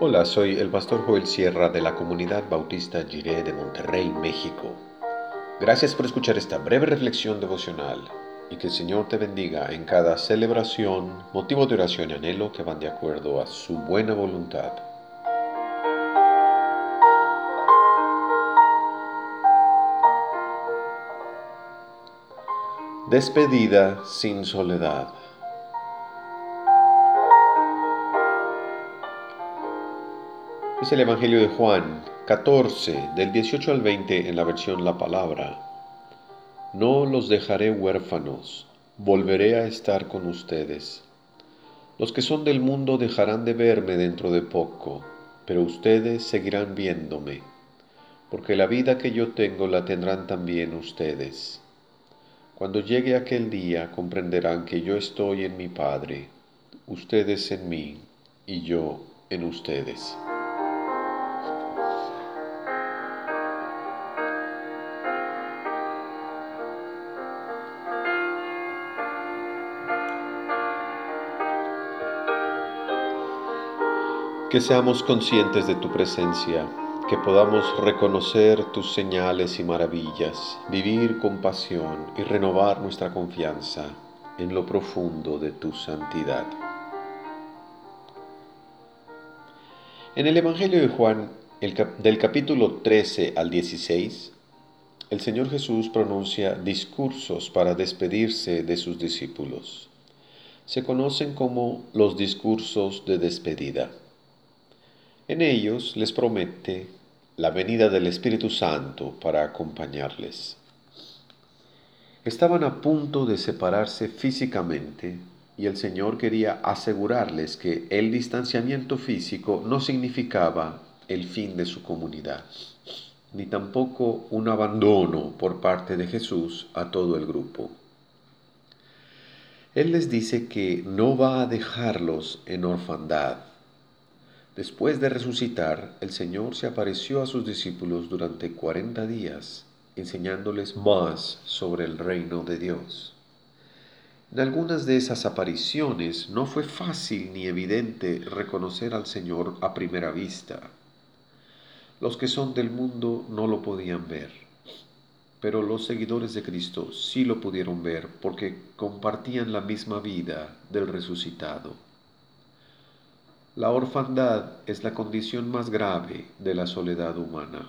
Hola, soy el pastor Joel Sierra de la comunidad bautista Jiré de Monterrey, México. Gracias por escuchar esta breve reflexión devocional y que el Señor te bendiga en cada celebración, motivo de oración y anhelo que van de acuerdo a su buena voluntad. Despedida sin soledad. Es el Evangelio de Juan 14, del 18 al 20 en la versión La Palabra. No los dejaré huérfanos, volveré a estar con ustedes. Los que son del mundo dejarán de verme dentro de poco, pero ustedes seguirán viéndome, porque la vida que yo tengo la tendrán también ustedes. Cuando llegue aquel día comprenderán que yo estoy en mi Padre, ustedes en mí y yo en ustedes. Que seamos conscientes de tu presencia, que podamos reconocer tus señales y maravillas, vivir con pasión y renovar nuestra confianza en lo profundo de tu santidad. En el Evangelio de Juan, del capítulo 13 al 16, el Señor Jesús pronuncia discursos para despedirse de sus discípulos. Se conocen como los discursos de despedida. En ellos les promete la venida del Espíritu Santo para acompañarles. Estaban a punto de separarse físicamente y el Señor quería asegurarles que el distanciamiento físico no significaba el fin de su comunidad, ni tampoco un abandono por parte de Jesús a todo el grupo. Él les dice que no va a dejarlos en orfandad, Después de resucitar, el Señor se apareció a sus discípulos durante cuarenta días, enseñándoles más sobre el reino de Dios. En algunas de esas apariciones no fue fácil ni evidente reconocer al Señor a primera vista. Los que son del mundo no lo podían ver, pero los seguidores de Cristo sí lo pudieron ver porque compartían la misma vida del resucitado. La orfandad es la condición más grave de la soledad humana.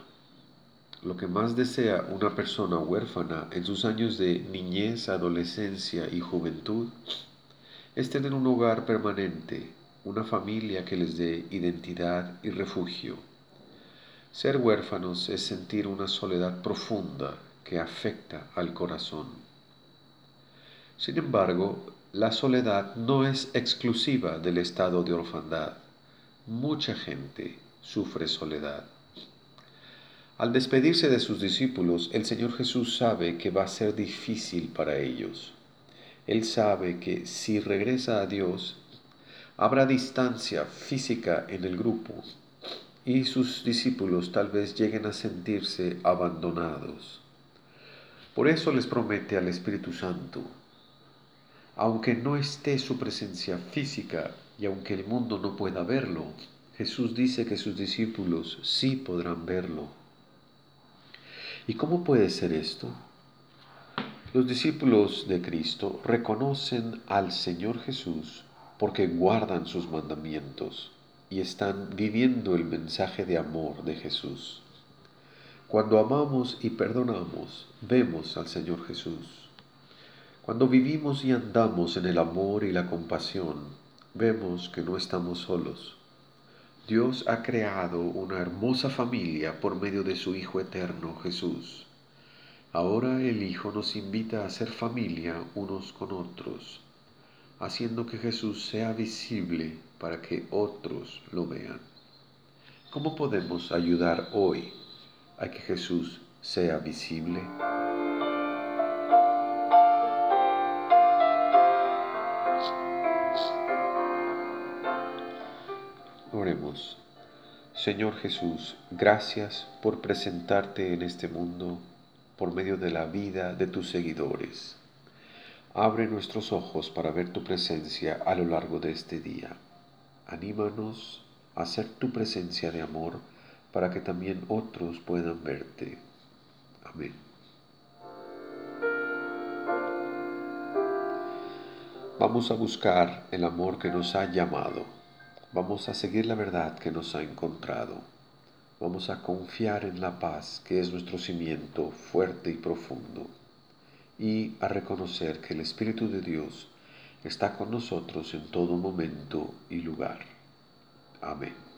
Lo que más desea una persona huérfana en sus años de niñez, adolescencia y juventud es tener un hogar permanente, una familia que les dé identidad y refugio. Ser huérfanos es sentir una soledad profunda que afecta al corazón. Sin embargo, la soledad no es exclusiva del estado de orfandad. Mucha gente sufre soledad. Al despedirse de sus discípulos, el Señor Jesús sabe que va a ser difícil para ellos. Él sabe que si regresa a Dios, habrá distancia física en el grupo y sus discípulos tal vez lleguen a sentirse abandonados. Por eso les promete al Espíritu Santo aunque no esté su presencia física y aunque el mundo no pueda verlo, Jesús dice que sus discípulos sí podrán verlo. ¿Y cómo puede ser esto? Los discípulos de Cristo reconocen al Señor Jesús porque guardan sus mandamientos y están viviendo el mensaje de amor de Jesús. Cuando amamos y perdonamos, vemos al Señor Jesús. Cuando vivimos y andamos en el amor y la compasión, vemos que no estamos solos. Dios ha creado una hermosa familia por medio de su Hijo eterno Jesús. Ahora el Hijo nos invita a ser familia unos con otros, haciendo que Jesús sea visible para que otros lo vean. ¿Cómo podemos ayudar hoy a que Jesús sea visible? Oremos. Señor Jesús, gracias por presentarte en este mundo por medio de la vida de tus seguidores. Abre nuestros ojos para ver tu presencia a lo largo de este día. Anímanos hacer tu presencia de amor para que también otros puedan verte. Amén. Vamos a buscar el amor que nos ha llamado. Vamos a seguir la verdad que nos ha encontrado. Vamos a confiar en la paz que es nuestro cimiento fuerte y profundo. Y a reconocer que el Espíritu de Dios está con nosotros en todo momento y lugar. Amén.